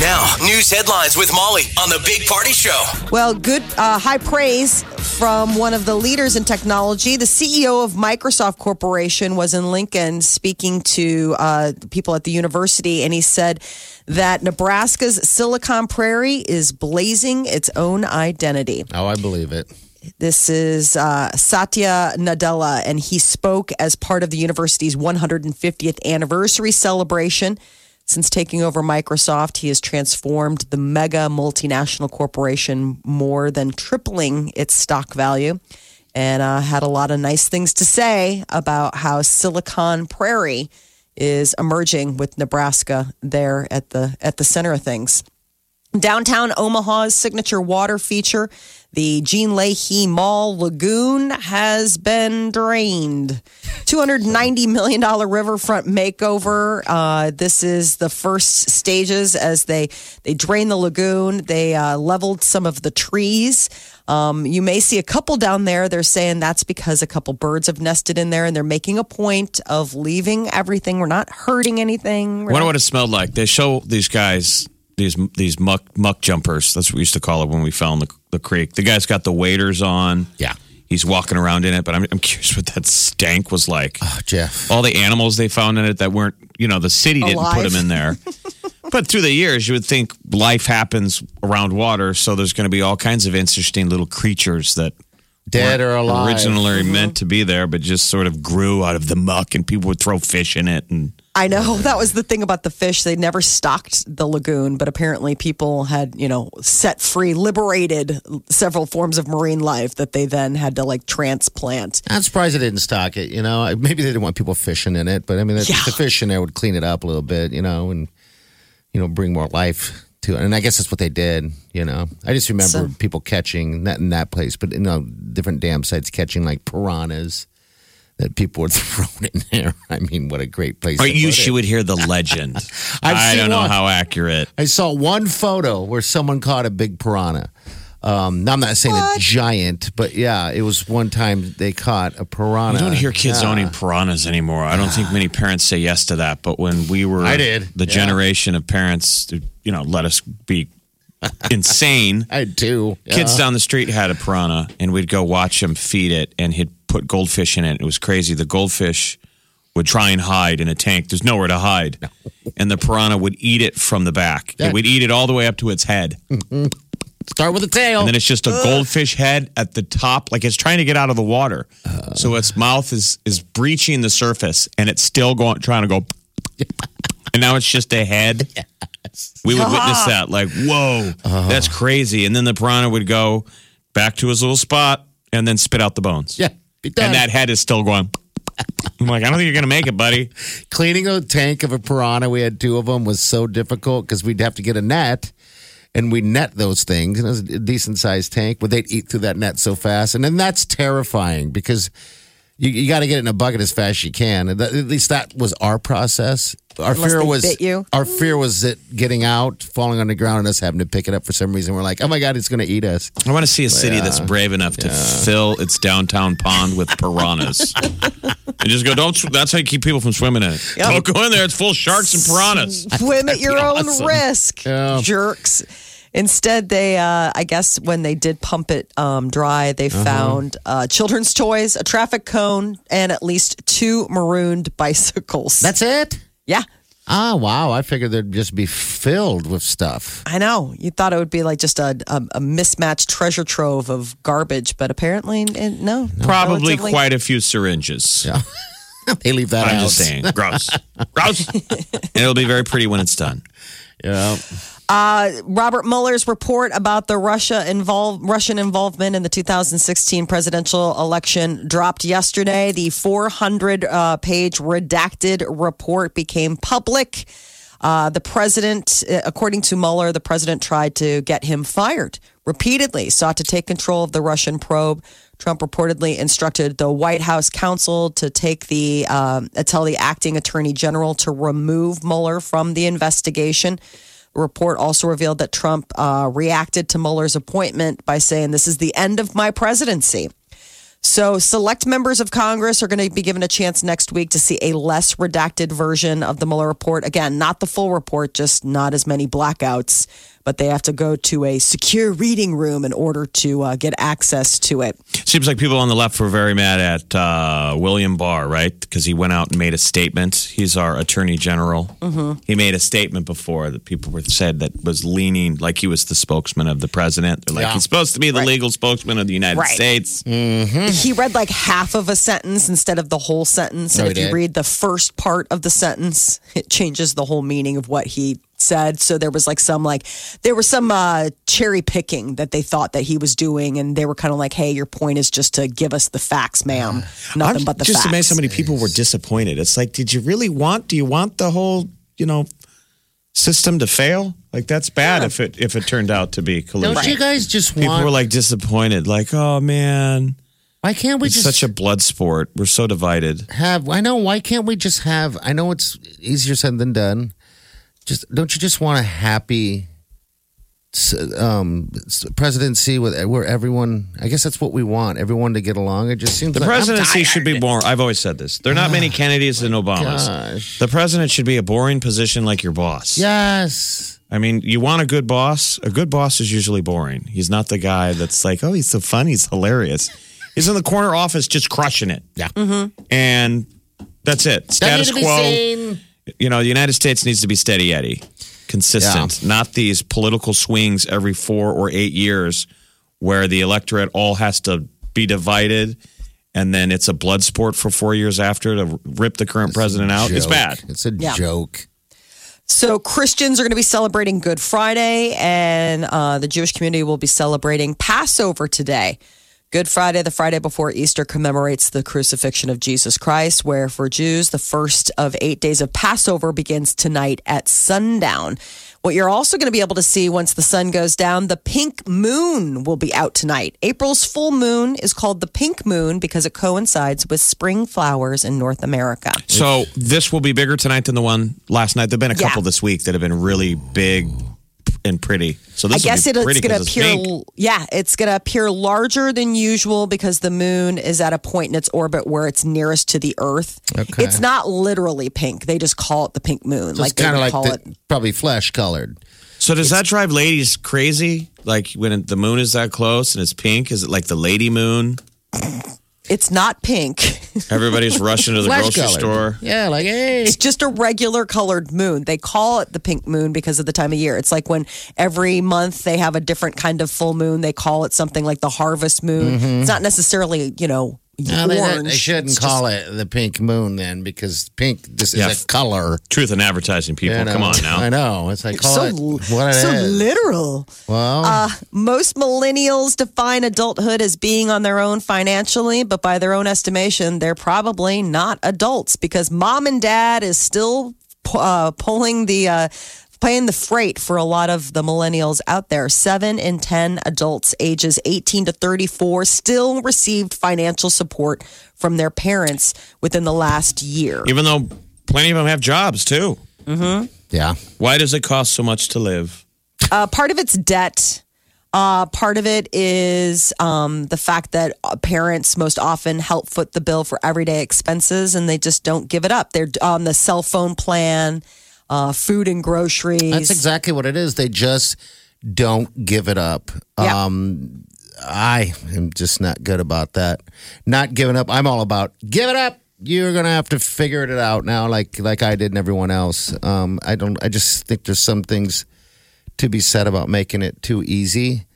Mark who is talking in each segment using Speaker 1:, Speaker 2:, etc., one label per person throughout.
Speaker 1: Now, news headlines with Molly on the Big Party Show.
Speaker 2: Well, good, uh, high praise from one of the leaders in technology. The CEO of Microsoft Corporation was in Lincoln speaking to uh, people at the university, and he said that Nebraska's Silicon Prairie is blazing its own identity.
Speaker 3: Oh, I believe it.
Speaker 2: This is uh, Satya Nadella, and he spoke as part of the university's 150th anniversary celebration. Since taking over Microsoft, he has transformed the mega multinational corporation, more than tripling its stock value, and uh, had a lot of nice things to say about how Silicon Prairie is emerging with Nebraska there at the at the center of things. Downtown Omaha's signature water feature, the Gene Leahy Mall Lagoon, has been drained. $290 million riverfront makeover. Uh, this is the first stages as they, they drain the lagoon. They uh, leveled some of the trees. Um, you may see a couple down there. They're saying that's because a couple birds have nested in there and they're making a point of leaving everything. We're not hurting anything. We're
Speaker 4: wonder
Speaker 2: not-
Speaker 4: what it smelled like. They show these guys these these muck muck jumpers. That's what we used to call it when we fell in the, the creek. The guy's got the waders on.
Speaker 3: Yeah.
Speaker 4: He's walking around in it, but I'm, I'm curious what that stank was like.
Speaker 3: Oh, Jeff.
Speaker 4: All the animals they found in it that weren't, you know, the city didn't put them in there. but through the years, you would think life happens around water, so there's going to be all kinds of interesting little creatures that
Speaker 3: Dead or
Speaker 4: weren't
Speaker 3: alive.
Speaker 4: originally mm-hmm. meant to be there, but just sort of grew out of the muck, and people would throw fish in it. And
Speaker 2: I know that was the thing about the fish. They never stocked the lagoon, but apparently people had, you know, set free, liberated several forms of marine life that they then had to like transplant.
Speaker 3: I'm surprised they didn't stock it. You know, maybe they didn't want people fishing in it, but I mean, the,
Speaker 2: Yeah.
Speaker 3: the fish in there would clean it up a little bit, you know, and you know, bring more life to it. And I guess that's what they did. You know, I just remember
Speaker 2: So-
Speaker 3: people catching not in that place, but you know, different dam sites catching like piranhas that people were throwing in there. I mean, what a great place!
Speaker 4: Or
Speaker 3: to
Speaker 4: you
Speaker 3: put
Speaker 4: she
Speaker 3: it.
Speaker 4: would hear the legend.
Speaker 3: I've
Speaker 4: I
Speaker 3: seen
Speaker 4: don't know
Speaker 3: one.
Speaker 4: how accurate.
Speaker 3: I saw one photo where someone caught a big piranha. Um, now I'm not saying a giant, but yeah, it was one time they caught a piranha.
Speaker 4: You don't hear kids
Speaker 3: Yeah.
Speaker 4: owning piranhas anymore. I don't think many parents say yes to that. But when we were,
Speaker 3: I did,
Speaker 4: The
Speaker 3: yeah.
Speaker 4: generation of parents, you know, let us be insane.
Speaker 3: I do.
Speaker 4: Kids
Speaker 3: Yeah.
Speaker 4: down the street had a piranha, and we'd go watch him feed it, and he'd put goldfish in it. It was crazy. The goldfish would try and hide in a tank. There's nowhere to hide, and the piranha would eat it from the back.
Speaker 3: Yeah.
Speaker 4: It would eat it all the way up to its head. Mm-hmm.
Speaker 3: Start with the tail.
Speaker 4: and then it's just a goldfish head at the top, like it's trying to get out of the water. Uh. so its mouth is is breaching the surface, and it's still going trying to go. and now it's just a head. We would witness that, like, whoa, uh-huh. that's crazy. And then the piranha would go back to his little spot and then spit out the bones.
Speaker 3: yeah, be done.
Speaker 4: and that head is still going. I'm like, I don't think you're gonna make it, buddy.
Speaker 3: cleaning a tank of a piranha, we had two of them, was so difficult because we'd have to get a net and we net those things. And it was a decent sized tank, but they'd eat through that net so fast. And then that's terrifying because you, you got to get it in a bucket as fast as you can. And that, at least that was our process. Our
Speaker 2: Unless
Speaker 3: fear was
Speaker 2: bit you?
Speaker 3: our fear was it getting out, falling on the ground, and us having to pick it up for some reason. We're like, oh my god, it's going to eat us.
Speaker 4: I want to see a city that's brave enough to fill its downtown pond with piranhas. and just go, don't. sw- That's how you keep people from swimming in it.
Speaker 2: Yep.
Speaker 4: Don't go in there. It's full of sharks and piranhas.
Speaker 2: Swim at your own
Speaker 3: awesome.
Speaker 2: risk,
Speaker 3: Yeah.
Speaker 2: jerks. Instead, they, uh, I guess, when they did pump it um, dry, they
Speaker 3: Uh-huh.
Speaker 2: found uh, children's toys, a traffic cone, and at least two marooned bicycles.
Speaker 3: That's it.
Speaker 2: yeah,
Speaker 3: Ah, wow. I figured they'd just be filled with stuff.
Speaker 2: I know. You thought it would be like just a, a, a mismatched treasure trove of garbage, but apparently, eh, no.
Speaker 4: Probably
Speaker 2: Relatively-
Speaker 4: quite a few syringes.
Speaker 3: Yeah. they leave that
Speaker 4: I'm
Speaker 3: out.
Speaker 4: just saying. Gross. Gross. and it'll be very pretty when it's done.
Speaker 3: Yeah.
Speaker 2: Robert Mueller's report about the Russia involve, Russian involvement in the 2016 presidential election dropped yesterday. The 400 uh, page redacted report became public. Uh, the president, uh, according to Mueller, the president tried to get him fired repeatedly, sought to take control of the Russian probe. Trump reportedly instructed the White House counsel to take the um, uh, tell the acting attorney general to remove Mueller from the investigation. Report also revealed that Trump uh, reacted to Mueller's appointment by saying, "This is the end of my presidency." So, select members of Congress are going to be given a chance next week to see a less redacted version of the Mueller report. Again, not the full report, just not as many blackouts, but they have to go to a secure reading room in order to uh, get access to it.
Speaker 4: Seems like people on the left were very mad at uh, William Barr, right? Because he went out and made a statement. He's our attorney general.
Speaker 2: Mm-hmm.
Speaker 4: He made a statement before that people were said that was leaning like he was the spokesman of the president. They're like
Speaker 3: Yeah.
Speaker 4: he's supposed to be the legal spokesman of the United
Speaker 2: Right.
Speaker 4: States.
Speaker 2: He read like half of a sentence instead of the whole sentence. And
Speaker 3: Oh,
Speaker 2: if
Speaker 3: he
Speaker 2: you read the first part of the sentence, it changes the whole meaning of what he said. So there was like some like there was some uh, cherry picking that they thought that he was doing, and they were kind of like, "Hey, your point is just to give us the facts, ma'am. Nothing
Speaker 4: I'm
Speaker 2: but the
Speaker 4: just
Speaker 2: facts."
Speaker 4: amazed how many people were disappointed. It's like, did you really want? Do you want the whole, you know, system to fail? Like that's bad if it if it turned out to be collusion.
Speaker 3: Don't you guys just
Speaker 4: People
Speaker 3: want?
Speaker 4: were like disappointed, like, oh man,
Speaker 3: why can't we
Speaker 4: it's
Speaker 3: just
Speaker 4: such a blood sport. We're so divided.
Speaker 3: have? I know. Why can't we just have? I know it's easier said than done. Just don't you just want a happy um, presidency with where everyone? I guess that's what we want. Everyone to get along. It just seems
Speaker 4: The
Speaker 3: like
Speaker 4: presidency should be boring. I've always said this. There are not many Kennedys and Obamas.
Speaker 3: Gosh.
Speaker 4: The president should be a boring position like your boss.
Speaker 3: Yes.
Speaker 4: I mean, you want a good boss? A good boss is usually boring. He's not the guy that's like, oh, he's so funny, he's hilarious. He's in the corner office just crushing it.
Speaker 3: Yeah.
Speaker 4: And that's it. Status quo.
Speaker 3: Seen.
Speaker 4: You know, the United States needs to be steady Eddie, consistent, not these political swings every four or eight years where the electorate all has to be divided and then it's a blood sport for four years after to rip the current president out. It's bad.
Speaker 3: It's a
Speaker 2: Yeah.
Speaker 3: joke.
Speaker 2: So Christians are going to be celebrating Good Friday, and uh, the Jewish community will be celebrating Passover today. Good Friday, the Friday before Easter, commemorates the crucifixion of Jesus Christ, where for Jews, the first of eight days of Passover begins tonight at sundown. What you're also going to be able to see once the sun goes down, the pink moon will be out tonight. April's full moon is called the pink moon because it coincides with spring flowers in North America.
Speaker 4: So this will be bigger tonight than the one last night. There've been a
Speaker 2: Yeah.
Speaker 4: couple this week that have been really big and pretty. So this
Speaker 2: I guess
Speaker 4: will
Speaker 2: it, it's going to appear,
Speaker 4: pink.
Speaker 2: yeah, it's going to appear larger than usual because the moon is at a point in its orbit where it's nearest to the Earth.
Speaker 3: Okay.
Speaker 2: It's not literally pink; they just call it the pink moon.
Speaker 3: So
Speaker 2: like
Speaker 3: it's kind of like
Speaker 2: call
Speaker 3: the,
Speaker 2: it.
Speaker 3: probably flesh colored.
Speaker 4: So does that drive ladies crazy? Like when the moon is that close and it's pink? Is it like the lady moon?
Speaker 2: It's not pink.
Speaker 4: Everybody's rushing to the
Speaker 3: Flesh
Speaker 4: grocery
Speaker 3: colored.
Speaker 4: store.
Speaker 3: Yeah, like hey.
Speaker 2: It's just a regular colored moon. They call it the pink moon because of the time of year. It's like when every month they have a different kind of full moon. They call it something like the harvest moon. Mm-hmm. It's not necessarily, you know,
Speaker 3: No, they,
Speaker 2: orange.
Speaker 3: they shouldn't
Speaker 2: It's
Speaker 3: call it the pink moon then because pink this
Speaker 4: Yeah.
Speaker 3: is a color.
Speaker 4: Truth in advertising, people.
Speaker 3: You know?
Speaker 4: Come on now.
Speaker 3: I know. It's like call
Speaker 2: so,
Speaker 3: it what it is.
Speaker 2: so literal.
Speaker 3: well,
Speaker 2: Uh, most millennials define adulthood as being on their own financially, but by their own estimation, they're probably not adults because mom and dad is still uh, pulling the. Uh, Paying the freight for a lot of the millennials out there. Seven in 10 adults ages 18 to 34 still received financial support from their parents within the last year.
Speaker 4: Even though plenty of them have jobs too.
Speaker 3: yeah.
Speaker 4: Why does it cost so much to live?
Speaker 2: Uh, part of it's debt. Uh, part of it is um, the fact that uh, parents most often help foot the bill for everyday expenses and they just don't give it up. They're on the cell phone plan, uh, food and groceries.
Speaker 3: That's exactly what it is. They just don't give it up.
Speaker 2: Yeah.
Speaker 3: Um, I am just not good about that. Not giving up. I'm all about give it up. You're gonna have to figure it out now, like like I did and everyone else. Um, I don't. I just think there's some things to be said about making it too easy.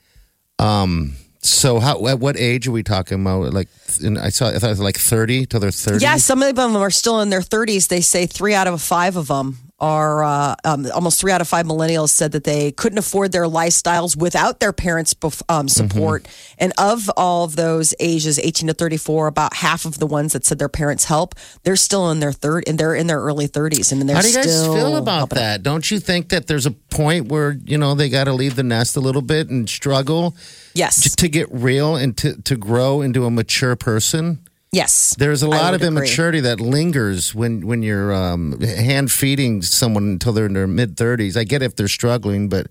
Speaker 3: Um, so how? At what age are we talking about? Like, in, I saw. I thought it was like thirty till they're thirty.
Speaker 2: yeah, some of them are still in their 30s. They say three out of five of them are uh, um, almost three out of five millennials said that they couldn't afford their lifestyles without their parents' bef- um, support. And of all of those ages, 18 to 34, about half of the ones that said their parents help, they're still in their third and they're in their early 30s. And they're
Speaker 3: How do you guys feel about that? Don't you think that there's a point where you know they got to leave the nest a little bit and struggle
Speaker 2: Yes.
Speaker 3: to get real and to to grow into a mature person?
Speaker 2: Yes.
Speaker 3: There's a lot of
Speaker 2: agree.
Speaker 3: immaturity that lingers when when you're um, hand feeding someone until they're in their mid 30s. I get if they're struggling, but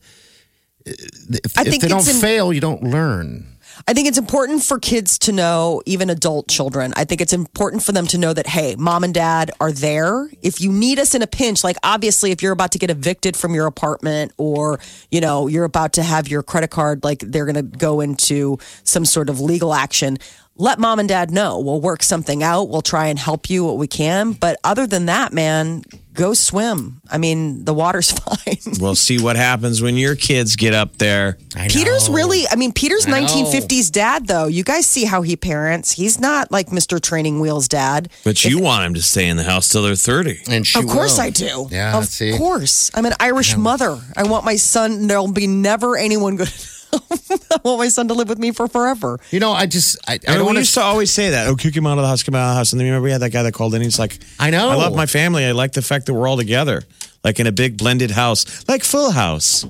Speaker 3: uh, if,
Speaker 2: I
Speaker 3: if they don't
Speaker 2: in-
Speaker 3: fail, you don't learn.
Speaker 2: I think it's important for kids to know, even adult children. I think it's important for them to know that, hey, mom and dad are there. If you need us in a pinch, like obviously, if you're about to get evicted from your apartment or, you know, you're about to have your credit card, like they're going to go into some sort of legal action, let mom and dad know. We'll work something out. We'll try and help you what we can. But other than that, man, go swim. I mean, the water's fine.
Speaker 4: We'll see what happens when your kids get up there.
Speaker 3: I
Speaker 2: Peter's really, I mean, Peter's
Speaker 3: I know.
Speaker 2: 1950s dad, though. You guys see how he parents. He's not like Mr. Training Wheels dad.
Speaker 4: But you want him to stay in the house till they're 30.
Speaker 3: and she
Speaker 2: Of course
Speaker 3: will.
Speaker 2: I do.
Speaker 3: Yeah,
Speaker 2: Of
Speaker 3: see?
Speaker 2: course. I'm an Irish mother. I want my son, there'll be never anyone good. I want my son to live with me for forever.
Speaker 3: You know, I just I, I
Speaker 4: I
Speaker 3: don't
Speaker 4: we
Speaker 3: want
Speaker 4: used to always say that. Oh, kick him out of the house, come out of the house. And then remember we had that guy that called in. He's like,
Speaker 3: I know.
Speaker 4: I love my family. I like the fact that we're all together, like in a big blended house, like Full House.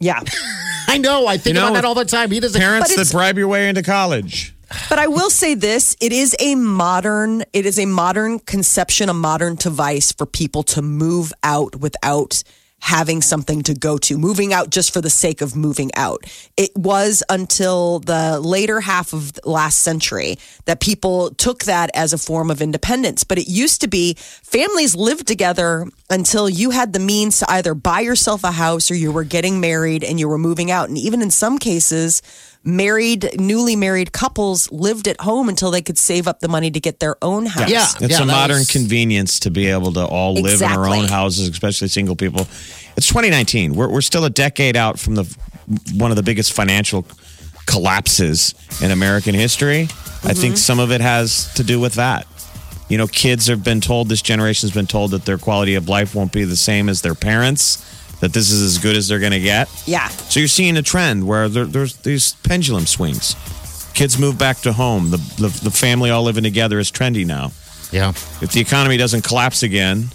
Speaker 2: Yeah.
Speaker 3: I know. I think
Speaker 4: You know,
Speaker 3: about that all the time. He doesn't.
Speaker 4: Parents
Speaker 2: But
Speaker 4: that
Speaker 2: it's-
Speaker 4: bribe your way into college.
Speaker 2: But I will say this: it is a modern, it is a modern conception, a modern device for people to move out without having something to go to, moving out just for the sake of moving out. It was until the later half of last century that people took that as a form of independence. But it used to be families lived together until you had the means to either buy yourself a house or you were getting married and you were moving out. And even in some cases, married, newly married couples lived at home until they could save up the money to get their own house.
Speaker 3: Yeah.
Speaker 4: It's
Speaker 3: that
Speaker 4: a modern
Speaker 3: was-
Speaker 4: convenience to be able to all live in our own houses, especially single people. It's 2019. We're, we're still a decade out from the one of the biggest financial collapses in American history. I
Speaker 2: Mm-hmm.
Speaker 4: think some of it has to do with that. You know, kids have been told, this generation's been told that their quality of life won't be the same as their parents, that this is as good as they're going to get.
Speaker 2: Yeah.
Speaker 4: So you're seeing a trend where there, there's these pendulum swings. Kids move back to home. The, the the family all living together is trendy now.
Speaker 3: Yeah.
Speaker 4: If the economy doesn't collapse again,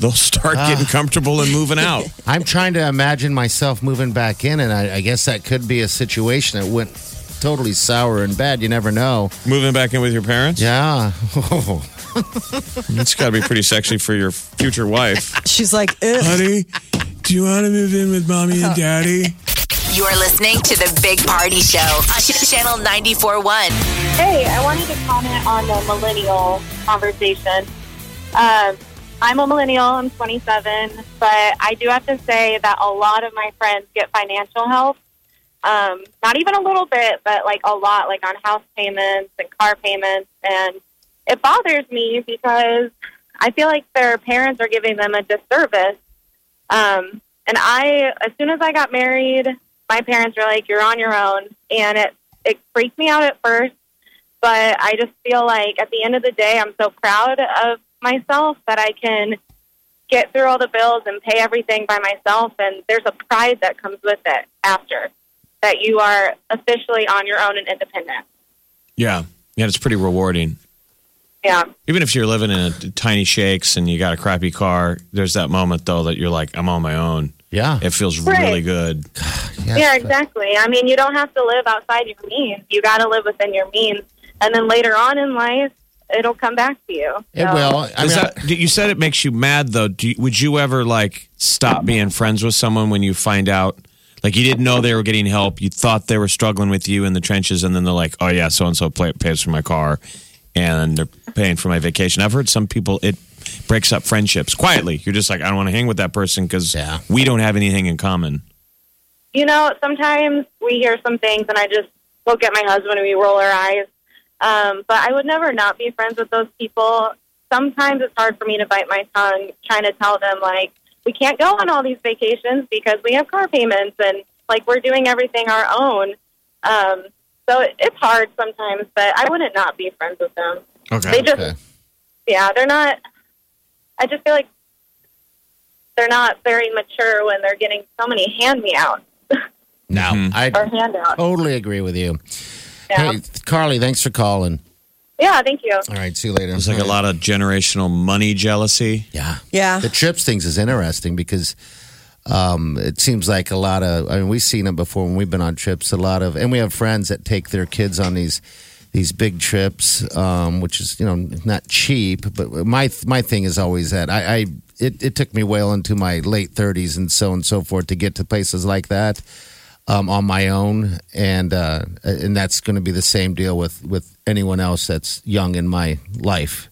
Speaker 4: they'll start ah. getting comfortable and moving out.
Speaker 3: I'm trying to imagine myself moving back in, and I, I guess that could be a situation that went totally sour and bad. You never know.
Speaker 4: moving back in with your parents?
Speaker 3: Yeah.
Speaker 4: It's got to be pretty sexy for your future wife.
Speaker 2: She's like, Ugh.
Speaker 4: Honey, do you want to move in with mommy and daddy?
Speaker 5: You're listening to the Big Party Show on Channel 94.1.
Speaker 6: Hey, I wanted to comment on the millennial conversation. Um, I'm a millennial, I'm 27, but I do have to say that a lot of my friends get financial help. Um, not even a little bit, but like a lot, like on house payments and car payments. And it bothers me because I feel like their parents are giving them a disservice. Um, and I, as soon as I got married, my parents were like, "You're on your own," and it it freaked me out at first. But I just feel like at the end of the day, I'm so proud of myself that I can get through all the bills and pay everything by myself. And there's a pride that comes with it after that you are officially on your own and independent.
Speaker 4: Yeah. Yeah, it's pretty rewarding.
Speaker 6: Yeah.
Speaker 4: Even if you're living in a tiny shakes and you got a crappy car, there's that moment though that you're like, I'm on my own.
Speaker 3: Yeah.
Speaker 4: It feels
Speaker 6: Right.
Speaker 4: really good.
Speaker 6: Yeah, exactly. I mean, you don't have to live outside your means. You got to live within your means. And then later on in life, it'll come back to you.
Speaker 3: It
Speaker 6: So-
Speaker 3: will. I mean,
Speaker 4: that, you said it makes you mad though. Do you, would you ever like stop being friends with someone when you find out, like you didn't know they were getting help, you thought they were struggling with you in the trenches, and then they're like, "Oh yeah, so and so pays for my car, and they're paying for my vacation." I've heard some people it breaks up friendships quietly. You're just like, I don't want to hang with that person because
Speaker 3: Yeah.
Speaker 4: we don't have anything in common.
Speaker 6: You know, sometimes we hear some things, and I just look at my husband and we roll our eyes. Um, but I would never not be friends with those people. Sometimes it's hard for me to bite my tongue trying to tell them, like, we can't go on all these vacations because we have car payments and, like, we're doing everything our own. Um, so it, it's hard sometimes, but I wouldn't not be friends with them.
Speaker 4: Okay.
Speaker 6: They just,
Speaker 3: okay.
Speaker 6: yeah, they're not. I just feel like they're not very mature when they're getting so many hand me outs
Speaker 3: No, mm-hmm. I
Speaker 6: or handouts.
Speaker 3: totally agree with you.
Speaker 6: Yeah.
Speaker 3: Hey, Carly, thanks for calling.
Speaker 6: yeah, thank you.
Speaker 3: All right, see you later.
Speaker 4: There's like a lot of generational money jealousy.
Speaker 3: Yeah.
Speaker 2: Yeah.
Speaker 3: The trips things is interesting because um, it seems like a lot of, I mean, we've seen it before when we've been on trips, a lot of, and we have friends that take their kids on these. These big trips, um, which is you know not cheap, but my my thing is always that I, I it, it took me well into my late thirties and so and so forth to get to places like that um, on my own, and uh, and that's going to be the same deal with with anyone else that's young in my life.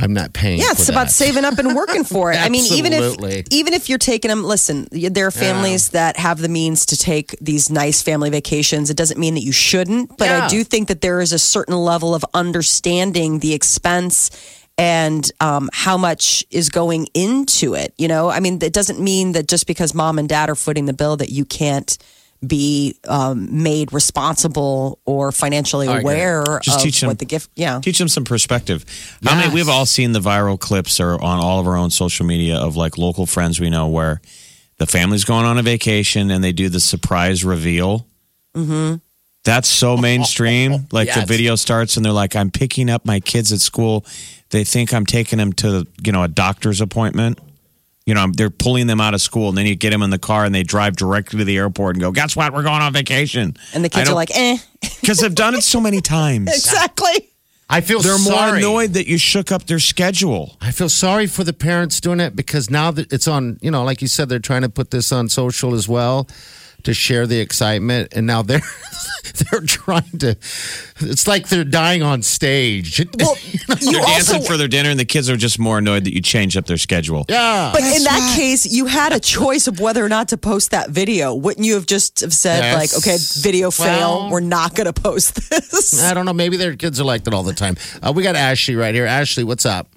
Speaker 3: I'm not paying.
Speaker 2: Yeah, it's
Speaker 3: for
Speaker 2: about
Speaker 3: that.
Speaker 2: saving up and working for it. I mean, even if even if you're taking them, listen, there are families that have the means to take these nice family vacations. It doesn't mean that you shouldn't, but I do think that there is a certain level of understanding the expense and um, how much is going into it. You know, I mean, it doesn't mean that just because mom and dad are footing the bill that you can't be um, made responsible or financially aware
Speaker 4: Just
Speaker 2: of
Speaker 4: teach them-
Speaker 2: what the gift. Yeah.
Speaker 4: Teach them some perspective. How many we've all seen the viral clips or on all of our own social media of like local friends we know where the family's going on a vacation and they do the surprise reveal. Mm-hmm. That's so mainstream. Like the video starts and they're like, "I'm picking up my kids at school. They think I'm taking them to you know a doctor's appointment." You know, they're pulling them out of school, and then you get them in the car, and they drive directly to the airport and go, "Guess what? We're going on vacation."
Speaker 2: And the kids are like, eh.
Speaker 4: because they've done it so many times.
Speaker 2: exactly.
Speaker 3: I feel
Speaker 4: They're more annoyed that you shook up their schedule.
Speaker 3: I feel sorry for the parents doing it because now that it's on, you know, like you said, they're trying to put this on social as well to share the excitement, and now they're they're trying to. It's like they're dying on stage.
Speaker 2: Well, you
Speaker 4: They're
Speaker 2: also,
Speaker 4: dancing for their dinner, and the kids are just more annoyed that you changed up their schedule.
Speaker 3: yeah,
Speaker 2: but in that case, you had a choice of whether or not to post that video. Wouldn't you have just have said
Speaker 3: Yes.
Speaker 2: like, okay, video fail,
Speaker 3: Well-
Speaker 2: we're not going to post this?
Speaker 3: I don't know. Maybe their kids are like that all the time. Uh, we got Ashley right here. Ashley, what's up?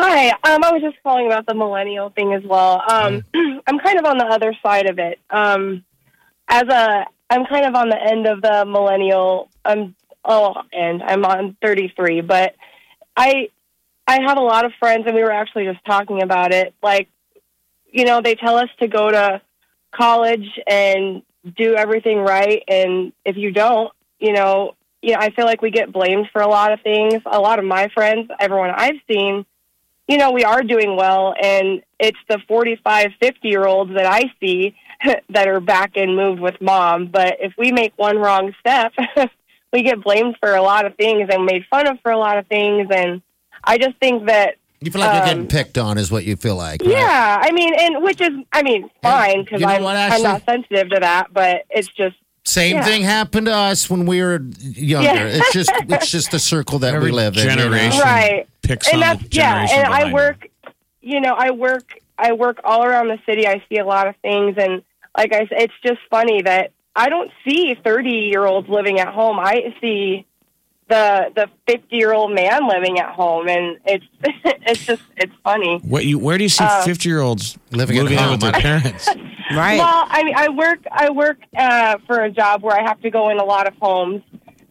Speaker 7: Hi, um, I was just calling about the millennial thing as well. Um, I'm kind of on the other side of it. Um, as a, I'm kind of on the end of the millennial. I'm oh, and I'm on 33, but I, I have a lot of friends, and we were actually just talking about it. Like, you know, they tell us to go to college and do everything right, and if you don't, you know, you know, I feel like we get blamed for a lot of things. A lot of my friends, everyone I've seen you know, we are doing well, and it's the 45, 50 year olds that I see that are back and moved with mom. But if we make one wrong step, we get blamed for a lot of things and made fun of for a lot of things. And I just think that,
Speaker 3: You feel like you're
Speaker 7: Um,
Speaker 3: getting picked on, is what you feel like. right?
Speaker 7: yeah, I mean, and which is, I mean, fine because
Speaker 3: you know
Speaker 7: I'm,
Speaker 3: what,
Speaker 7: I'm not sensitive to that, but it's just,
Speaker 3: Same
Speaker 7: Yeah.
Speaker 3: thing happened to us when we were younger.
Speaker 7: Yeah.
Speaker 3: It's just it's just the circle that
Speaker 4: Every
Speaker 3: we live in. you know?
Speaker 4: generation
Speaker 7: Right.
Speaker 4: picks
Speaker 7: and that's
Speaker 4: the
Speaker 7: yeah and i
Speaker 4: behind
Speaker 7: work you know i work i work all around the city i see a lot of things and like i said it's just funny that i don't see 30 year olds living at home i see the the 50 year old man living at home and it's it's just it's funny
Speaker 4: What you? Where do you see
Speaker 7: Uh,
Speaker 4: fifty year olds
Speaker 3: Living
Speaker 4: living
Speaker 3: at
Speaker 4: in with their parents?
Speaker 2: right.
Speaker 7: Well, I mean, I work. I work uh, for a job where I have to go in a lot of homes,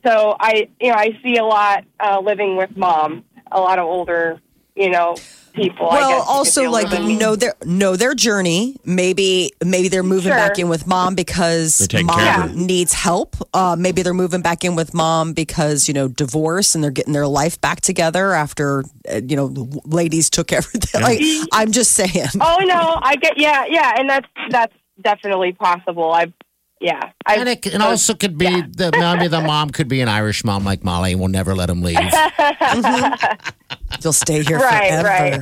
Speaker 7: so I, you know, I see a lot uh, living with mom, a lot of older, you know, people. I
Speaker 2: well,
Speaker 7: guess,
Speaker 2: also like
Speaker 7: know I mean.
Speaker 2: know their know their journey. Maybe maybe they're moving
Speaker 7: Sure.
Speaker 2: back in with mom because mom
Speaker 4: care
Speaker 7: of
Speaker 4: her.
Speaker 2: needs help. Uh, maybe they're moving back in with mom because you know divorce and they're getting their life back together after uh, you know ladies took everything. Like I'm just saying.
Speaker 7: Oh no, I get yeah, yeah, and that's that's definitely possible. I, yeah, I.
Speaker 3: And it, it also could be the maybe the mom could be an Irish mom like Molly and will never let him leave.
Speaker 2: You'll stay here
Speaker 7: Right,
Speaker 2: forever.
Speaker 7: right.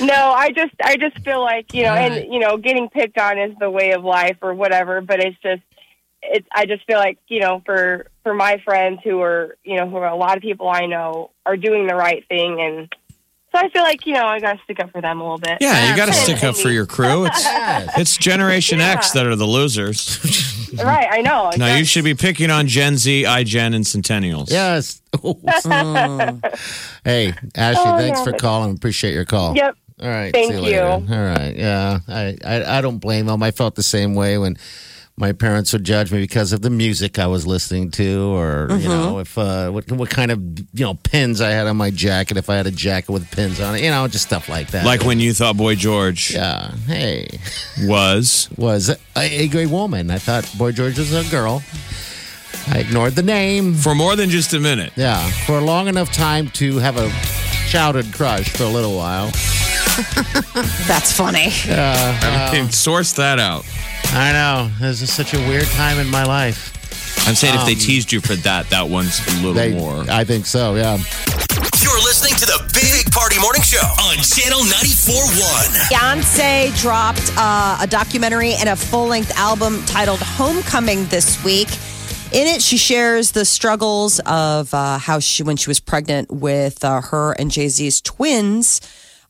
Speaker 7: No, I just I just feel like you know, and you know, getting picked on is the way of life or whatever. But it's just, it's I just feel like you know, for for my friends who are you know, who are a lot of people I know are doing the right thing, and so I feel like you know, I got to stick up for them a little bit.
Speaker 4: Yeah, you got to stick up for your crew. It's it's Generation X that are the losers.
Speaker 7: right. I know.
Speaker 4: Now you should be picking on Gen Z, iGen, and Centennials.
Speaker 3: yes. Oh. hey, Ashley,
Speaker 7: Oh,
Speaker 3: thanks
Speaker 7: yeah.
Speaker 3: for calling. Appreciate your call.
Speaker 7: Yep.
Speaker 3: All right.
Speaker 7: Thank
Speaker 3: see you.
Speaker 7: you.
Speaker 3: Later. All right. Yeah. I, I I don't blame them. I felt the same way when my parents would judge me because of the music I was listening to, or
Speaker 2: Mm-hmm.
Speaker 3: you know, if uh, what what kind of you know pins I had on my jacket, if I had a jacket with pins on it, you know, just stuff like that.
Speaker 4: Like when you thought Boy George
Speaker 3: yeah, hey,
Speaker 4: was.
Speaker 3: was a, a great woman. I thought Boy George was a girl. I ignored the name.
Speaker 4: For more than just a minute.
Speaker 3: Yeah, for a long enough time to have a childhood crush for a little while.
Speaker 2: That's funny.
Speaker 4: I mean, source that out.
Speaker 3: I know. This is such a weird time in my life.
Speaker 4: I'm saying if they teased you for that, that one's a little
Speaker 3: Um, They,
Speaker 4: more.
Speaker 3: I think so. Yeah.
Speaker 1: You're listening to the Big Party Morning Show on Channel 94.1.
Speaker 2: Beyonce dropped uh, a documentary and a full length album titled Homecoming this week. In it, she shares the struggles of uh, how she, when she was pregnant with uh, her and Jay Z's twins,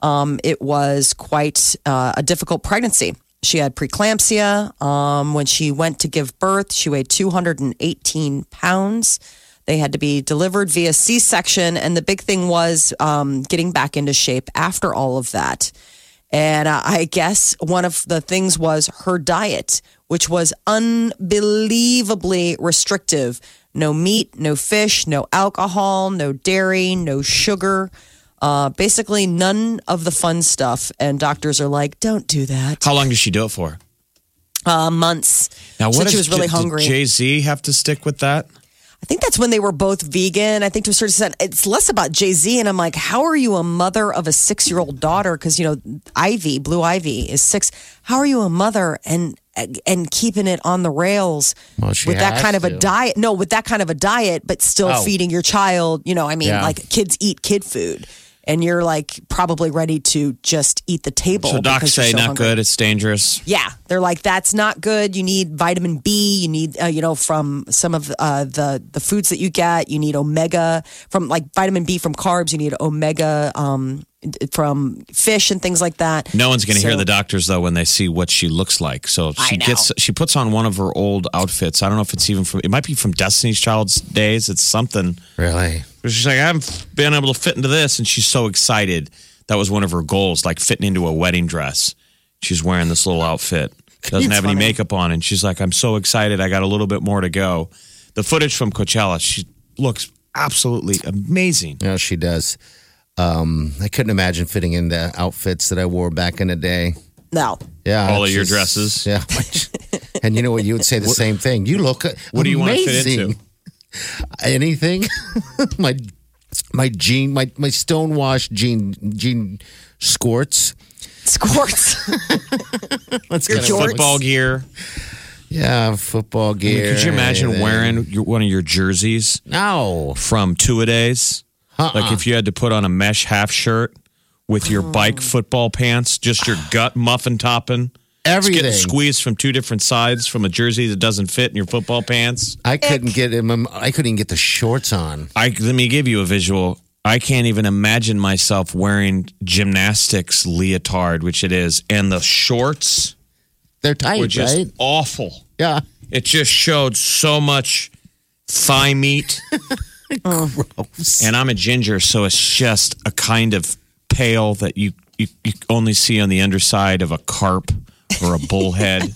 Speaker 2: um, it was quite uh, a difficult pregnancy. She had preeclampsia. Um, when she went to give birth, she weighed 218 pounds. They had to be delivered via C section. And the big thing was um, getting back into shape after all of that. And uh, I guess one of the things was her diet, which was unbelievably restrictive. No meat, no fish, no alcohol, no dairy, no sugar. Uh, basically, none of the fun stuff. And doctors are like, don't do that.
Speaker 4: How long did she do it for?
Speaker 2: Uh, months.
Speaker 4: Now, what
Speaker 2: she was really hungry.
Speaker 4: Jay Z have to stick with that?
Speaker 2: I think that's when they were both vegan. I think to a certain extent, it's less about Jay Z. And I'm like, how are you a mother of a six year old daughter? Because you know, Ivy, Blue Ivy, is six. How are you a mother and and keeping it on the rails
Speaker 3: Well,
Speaker 2: with that kind of a diet? No, with that kind of a diet, but still
Speaker 3: Oh.
Speaker 2: feeding your child. You know, I mean,
Speaker 3: Yeah.
Speaker 2: like kids eat kid food. And you're like probably ready to just eat the table.
Speaker 4: So docs say
Speaker 2: so
Speaker 4: not
Speaker 2: hungry.
Speaker 4: good. It's dangerous.
Speaker 2: Yeah, they're like that's not good. You need vitamin B. You need uh, you know from some of uh, the the foods that you get. You need omega from like vitamin B from carbs. You need omega um, from fish and things like that.
Speaker 4: No one's going to hear the doctors though when they see what she looks like. So she gets she puts on one of her old outfits. I don't know if it's even from it might be from Destiny's Child's days. It's something.
Speaker 3: Really?
Speaker 4: She's like I haven't been able to fit into this, and she's so excited. That was one of her goals, like fitting into a wedding dress. She's wearing this little outfit. Doesn't
Speaker 2: It's
Speaker 4: have any makeup on, and she's like, "I'm so excited. I got a little bit more to go." The footage from Coachella, she looks absolutely amazing.
Speaker 3: Yeah, she does. Um, I couldn't imagine fitting in the outfits that I wore back in the day.
Speaker 2: No,
Speaker 3: Yeah,
Speaker 4: All of
Speaker 3: it's
Speaker 4: your
Speaker 3: just-
Speaker 4: dresses?
Speaker 3: Yeah, and you know what? You would say the same thing. You look.
Speaker 4: What do you want to fit into?
Speaker 3: Anything? my my jean, my my stonewashed jean jean squirts.
Speaker 2: squirts.
Speaker 3: Let's
Speaker 2: Your
Speaker 3: get
Speaker 2: jorts?
Speaker 4: Football gear.
Speaker 3: Yeah, football
Speaker 4: I mean,
Speaker 3: gear.
Speaker 4: could you imagine wearing your, one of your jerseys
Speaker 3: No.
Speaker 4: from two a days?
Speaker 3: Uh-uh.
Speaker 4: Like if uh-uh. you had to put on a mesh half shirt with your oh. bike football pants, just your gut muffin topping. It's
Speaker 3: Everything.
Speaker 4: getting squeezed from two different sides from a jersey that doesn't fit in your football pants.
Speaker 3: I couldn't get him. I couldn't even get the shorts on.
Speaker 4: I let me give you a visual. I can't even imagine myself wearing gymnastics leotard, which it is, and the shorts
Speaker 3: They're tight,
Speaker 4: were just
Speaker 3: right?
Speaker 4: awful.
Speaker 3: Yeah.
Speaker 4: It just showed so much thigh meat. Oh.
Speaker 3: Gross.
Speaker 4: and I'm a ginger, so it's just a kind of pale that you, you, you only see on the underside of a carp or a bullhead.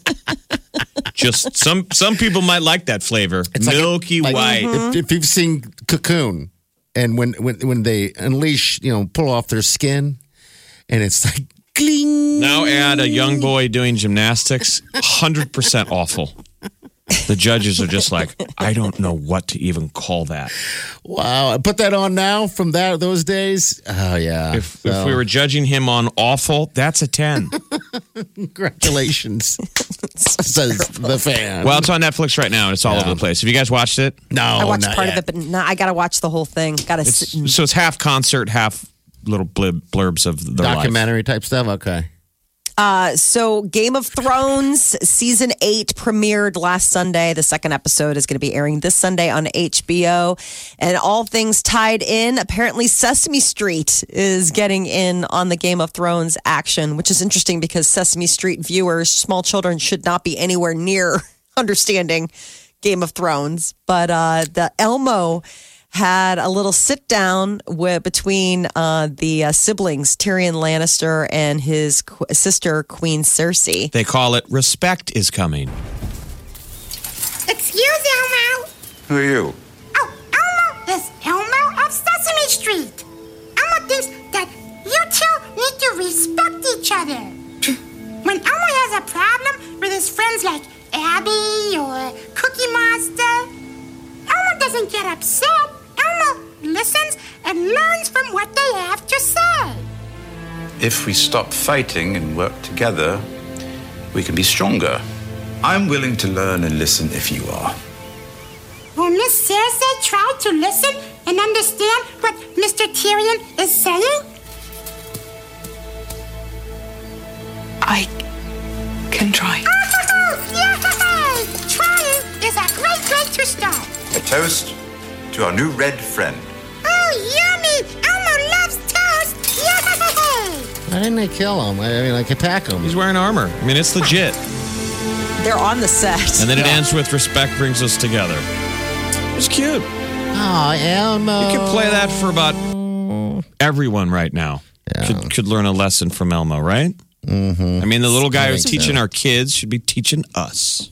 Speaker 4: just some some people might like that flavor.
Speaker 3: It's like a-
Speaker 4: Milky
Speaker 3: like-
Speaker 4: white.
Speaker 3: If, if you've seen Cocoon, and when when when they unleash, you know, pull off their skin, and it's like cling.
Speaker 4: Now add a young boy doing gymnastics. Hundred percent awful. The judges are just like, I don't know what to even call that.
Speaker 3: Wow, I put that on now from that those days. Oh yeah.
Speaker 4: If if we were judging him on awful, that's a ten.
Speaker 3: congratulations, says the fan.
Speaker 4: Well, it's on Netflix right now, and it's all over the place. Have you guys watched it?
Speaker 3: no,
Speaker 2: I watched
Speaker 3: not
Speaker 2: part
Speaker 3: yet.
Speaker 2: of it, but no, I got to watch the whole thing. Got to sit and
Speaker 4: So it's half concert, half little blib, blurbs of their life.
Speaker 3: documentary type stuff. Okay.
Speaker 2: Uh, so Game of Thrones season eight premiered last Sunday. The second episode is going to be airing this Sunday on HBO. And all things tied in. Apparently, Sesame Street is getting in on the Game of Thrones action, which is interesting because Sesame Street viewers, small children, should not be anywhere near understanding Game of Thrones. But uh, the Elmo had a little sit down with, between uh, the uh, siblings, Tyrion Lannister and his qu- sister, Queen Cersei.
Speaker 4: They call it respect is coming.
Speaker 8: Excuse Elmo.
Speaker 9: Who are you?
Speaker 8: Oh, Elmo is Elmo of Sesame Street. Elmo thinks that you two need to respect each other. When Elmo has a problem with his friends like Abby or Cookie Monster, Elmo doesn't get upset. Elmo listens and learns from what they have to say.
Speaker 9: If we stop fighting and work together, we can be stronger. I'm willing to learn and listen if you are.
Speaker 8: Will Miss Cersei try to listen and understand what Mr. Tyrion is saying?
Speaker 10: I can try.
Speaker 8: Oh, yay! Trying is a great way to start.
Speaker 9: A toast to our new red friend.
Speaker 8: Oh, yummy! Elmo loves toast! Yay!
Speaker 3: Why didn't they kill him? I mean, like attack him.
Speaker 4: He's wearing armor. I mean, it's legit.
Speaker 2: They're on the set.
Speaker 4: And then it ends with respect brings us together. It's cute.
Speaker 3: Oh, Elmo.
Speaker 4: You could play that for about everyone right now. Could, could learn a lesson from Elmo, right? Mm-hmm. I mean, the little guy who's
Speaker 3: think so.
Speaker 4: teaching our kids should be teaching us.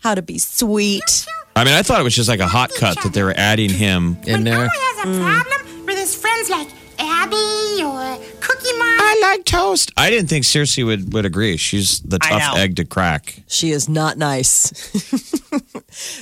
Speaker 2: How to be sweet.
Speaker 4: I mean, I thought it was just like a hot cut that they were adding him
Speaker 3: in there.
Speaker 8: Elmo has a problem with his friends like Abby or Cookie Monster.
Speaker 4: I like toast. I didn't think Cersei would, would agree. She's the
Speaker 2: I
Speaker 4: tough
Speaker 2: know.
Speaker 4: egg to crack.
Speaker 2: She is not nice.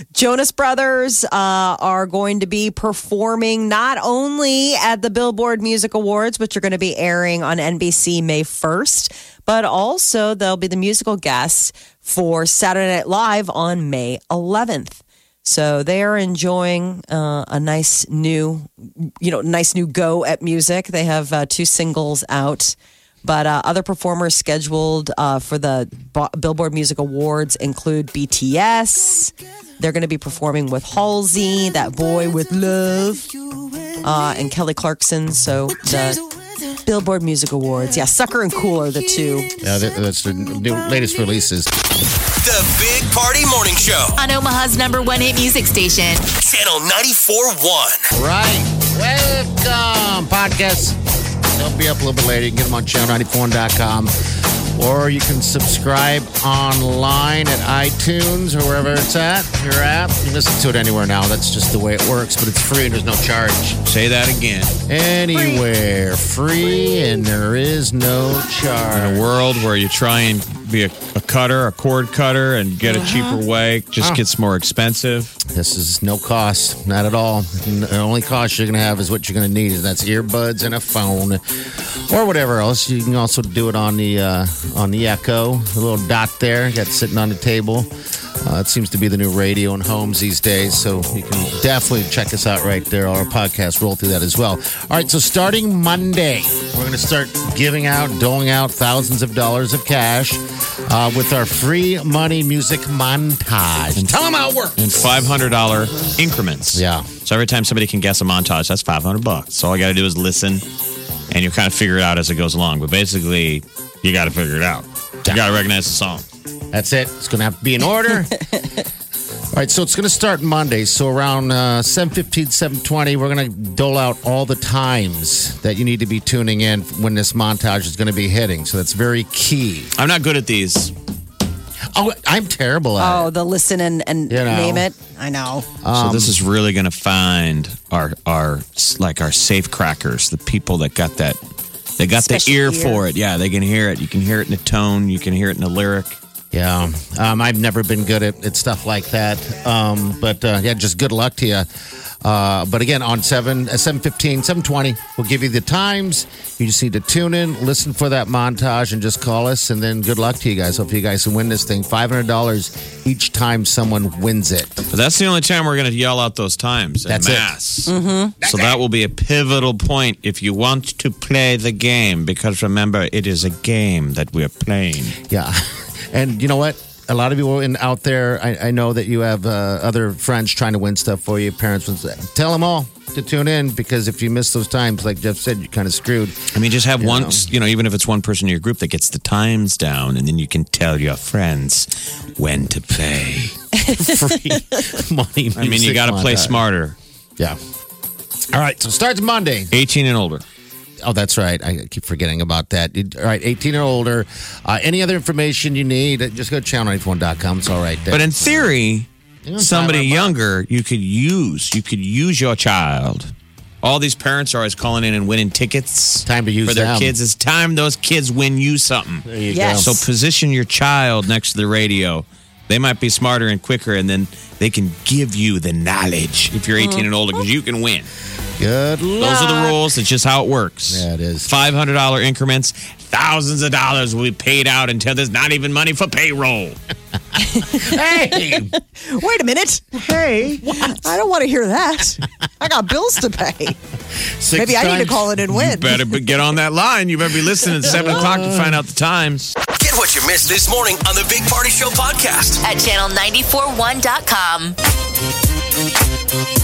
Speaker 2: Jonas Brothers uh, are going to be performing not only at the Billboard Music Awards, which are going to be airing on NBC May 1st, but also they'll be the musical guests for Saturday Night Live on May 11th. So they are enjoying uh, a nice new, you know, nice new go at music. They have uh, two singles out. But uh, other performers scheduled uh, for the Bo- Billboard Music Awards include BTS. They're going to be performing with Halsey, that boy with love, uh, and Kelly Clarkson. So the Billboard Music Awards, yeah, Sucker and Cool are the two.
Speaker 3: Yeah, that's the latest releases.
Speaker 1: The Big Party Morning Show.
Speaker 5: On Omaha's number one hit music station.
Speaker 1: Channel 94.1.
Speaker 3: Right. Welcome. Podcasts. They'll be up a little bit later. You can get them on channel94.com. Or you can subscribe online at iTunes or wherever it's at, your app. You can listen to it anywhere now. That's just the way it works, but it's free and there's no charge.
Speaker 4: Say that again.
Speaker 3: Anywhere. Free and there is no charge.
Speaker 4: In a world where you try and be a, a cutter, a cord cutter, and get a cheaper way, just
Speaker 3: Oh.
Speaker 4: gets more expensive.
Speaker 3: This is no cost, not at all. The only cost you're going to have is what you're going to need, and that's earbuds and a phone, or whatever else. You can also do it on the uh, on the Echo, the little dot there, got sitting on the table. Uh, it seems to be the new radio in homes these days, so you can definitely check us out right there. Our podcast roll through that as well. All right, so starting Monday, we're going to start giving out, doling out thousands of dollars of cash uh, with our free money music montage. And Tell them how it works.
Speaker 4: In $500 increments.
Speaker 3: Yeah.
Speaker 4: So every time somebody can guess a montage, that's 500 bucks. So all you got to do is listen and you kind of figure it out as it goes along. But basically, you got to figure it out. You got to recognize the song.
Speaker 3: That's it. It's going to have to be in order. All right, so it's going to start Monday. So around uh, 7.15, 7.20, we're going to dole out all the times that you need to be tuning in when this montage is going to be hitting. So that's very key.
Speaker 4: I'm not good at these.
Speaker 3: Oh, I'm terrible at
Speaker 2: Oh,
Speaker 3: it.
Speaker 2: the listen and, and
Speaker 3: You know.
Speaker 2: name it. I know.
Speaker 4: so this is really going to find our our like our safe crackers, the people that got that they got
Speaker 2: Special
Speaker 4: the ear,
Speaker 2: ear.
Speaker 4: for it. Yeah, they can hear it. You can hear it in the tone. You can hear it in the lyric.
Speaker 3: Yeah, um, I've never been good at, at stuff like that. Um, but uh, yeah, just good luck to you. Uh, but again, on 7, uh, 7.15, 7.20, we'll give you the times. You just need to tune in, listen for that montage, and just call us. And then good luck to you guys. Hope you guys can win this thing. $500 each time someone wins it.
Speaker 4: But that's the only time we're going to yell out those times. en
Speaker 3: That's it.
Speaker 4: Mm-hmm. So that will be a pivotal point if you want to play the game, because remember, it is a game that we're playing.
Speaker 3: Yeah. And you know what? A lot of you in, out there, I, I know that you have uh, other friends trying to win stuff for you. Parents, tell them all to tune in because if you miss those times, like Jeff said, you're kind of screwed.
Speaker 4: I mean, just have
Speaker 3: You
Speaker 4: one,
Speaker 3: know.
Speaker 4: you know, even if it's one person in your group that gets the times down, and then you can tell your friends when to play.
Speaker 3: free money.
Speaker 4: I mean, you got to play smarter.
Speaker 3: Yeah. All right. So starts Monday.
Speaker 4: 18 and older.
Speaker 3: Oh, that's right. I keep forgetting about that. You- All right. 18 or older. Uh, any other information you need, uh, just go to channel91.com. It's all right there.
Speaker 4: But in theory, somebody younger you could use. You could use your child. All these parents are always calling in and winning tickets.
Speaker 3: Time to use
Speaker 4: for their
Speaker 3: them.
Speaker 4: kids. It's time those kids win you something.
Speaker 3: There you
Speaker 2: Yes.
Speaker 3: go.
Speaker 4: So position your child next to the radio. They might be smarter and quicker, and then they can give you the knowledge if you're 18 and older because you can win.
Speaker 3: Good luck.
Speaker 4: Those are the rules. It's just how it works.
Speaker 3: Yeah, it is.
Speaker 4: $500 increments, thousands of dollars will be paid out until there's not even money for payroll.
Speaker 3: Hey,
Speaker 2: Wait a minute.
Speaker 3: hey.
Speaker 2: I don't want to hear that. I got bills to pay.
Speaker 3: Six
Speaker 2: Maybe I need to call it and win.
Speaker 4: Better be- get on that line. You better be listening at 7 o'clock to find out the times.
Speaker 1: Get what you missed this morning on the Big Party Show podcast.
Speaker 5: At channel941.com.